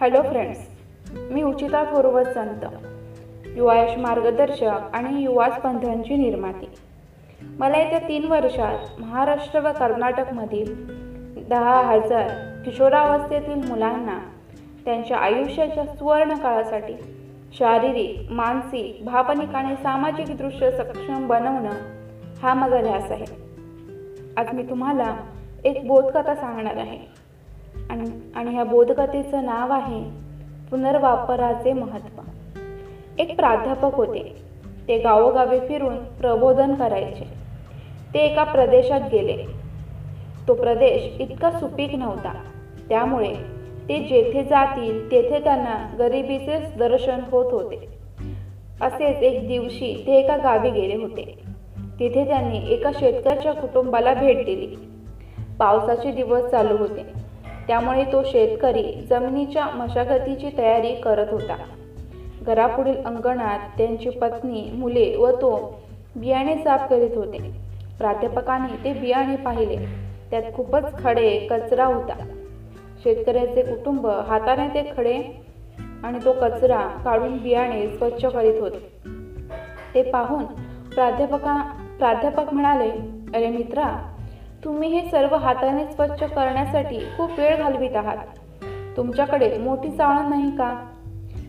Hello friends मी उचिता थोरवत संत. युवायश मार्गदर्शक आणि युवा स्पंधांची निर्माती. मला येत्या तीन वर्षात महाराष्ट्र व कर्नाटकमधील दहा हजार किशोरावस्थेतील मुलांना त्यांच्या आयुष्याच्या सुवर्ण काळासाठी शारीरिक मानसिक भावनिक आणि सामाजिकदृष्ट्या सक्षम बनवणं हा माझा ध्यास आहे. आज मी तुम्हाला एक बोधकथा सांगणार आहे. आणि आणि ह्या बोधकथेचं नाव आहे पुनर्वापराचे महत्त्व. एक प्राध्यापक होते. ते गावोगावी फिरून प्रबोधन करायचे. ते एका प्रदेशात गेले. तो प्रदेश इतका सुपीक नव्हता. त्यामुळे ते जेथे जातील तेथे त्यांना गरिबीचेच दर्शन होत होते. असेच एक दिवशी ते एका गावी गेले होते. तिथे त्यांनी एका शेतकऱ्याच्या कुटुंबाला भेट दिली. पावसाचे दिवस चालू होते. त्यामुळे तो शेतकरी जमिनीच्या मशागतीची तयारी करत होता. घरापुढील अंगणात त्यांची पत्नी मुले व तो बियाणे साफ करीत होते. प्राध्यापकाने ते बियाणे पाहिले. त्यात खूपच खडे कचरा होता. शेतकऱ्याचे कुटुंब हाताने ते खडे आणि तो कचरा काढून बियाणे स्वच्छ करीत होते. ते पाहून प्राध्यापका प्राध्यापक म्हणाले अरे मित्रा तुम्ही हे सर्व हाताने स्वच्छ करण्यासाठी खूप वेळ घालवित आहात. तुमच्याकडे मोठी चाळण नाही का?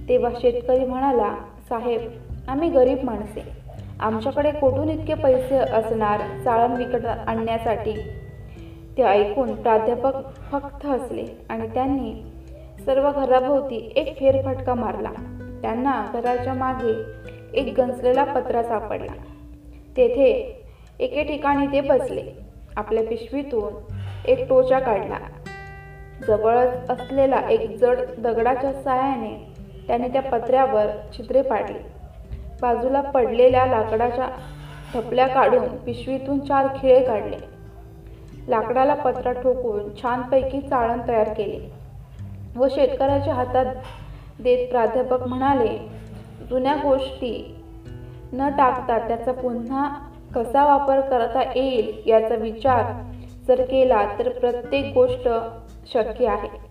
तेव्हा शेतकरी म्हणाला साहेब आम्ही गरीब माणसे. आमच्याकडे कुठून इतके पैसे असणार चाळण विकत आणण्यासाठी? ते ऐकून प्राध्यापक फक्त हसले आणि त्यांनी सर्व घराभोवती एक फेरफटका मारला. त्यांना घराच्या मागे एक गंजलेला पत्रा सापडला. तेथे एके ठिकाणी ते बसले. आपल्या पिशवीतून एक टोचा काढला. जवळच असलेला एक जड दगडाच्या सहाय्याने त्याने त्या पत्र्यावर चित्रे पाडली. बाजूला पडलेल्या लाकडाच्या ठपल्या काढून पिशवीतून चार खिळे काढले. लाकडाला पत्रा ठोकून छानपैकी चाळण तयार केले व शेतकऱ्याच्या हातात देत प्राध्यापक म्हणाले जुन्या गोष्टी न टाकता त्याचा पुन्हा कसा वापर करता येईल याचा विचार जर केला तर प्रत्येक गोष्ट शक्य आहे.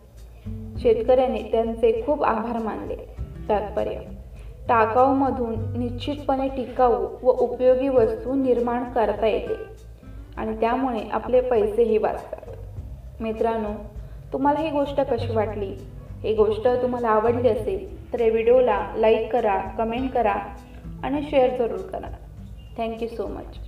शेतकऱ्याने त्यांचे खूप आभार मानले. तात्पर्य टाकाऊमधून निश्चितपणे टिकाऊ व उपयोगी वस्तू निर्माण करता येते आणि त्यामुळे आपले पैसेही वाचतात. मित्रांनो तुम्हाला ही गोष्ट कशी वाटली? ही गोष्ट तुम्हाला आवडली असेल तर व्हिडिओला लाईक करा कमेंट करा आणि शेअर जरूर करा. Thank you so much.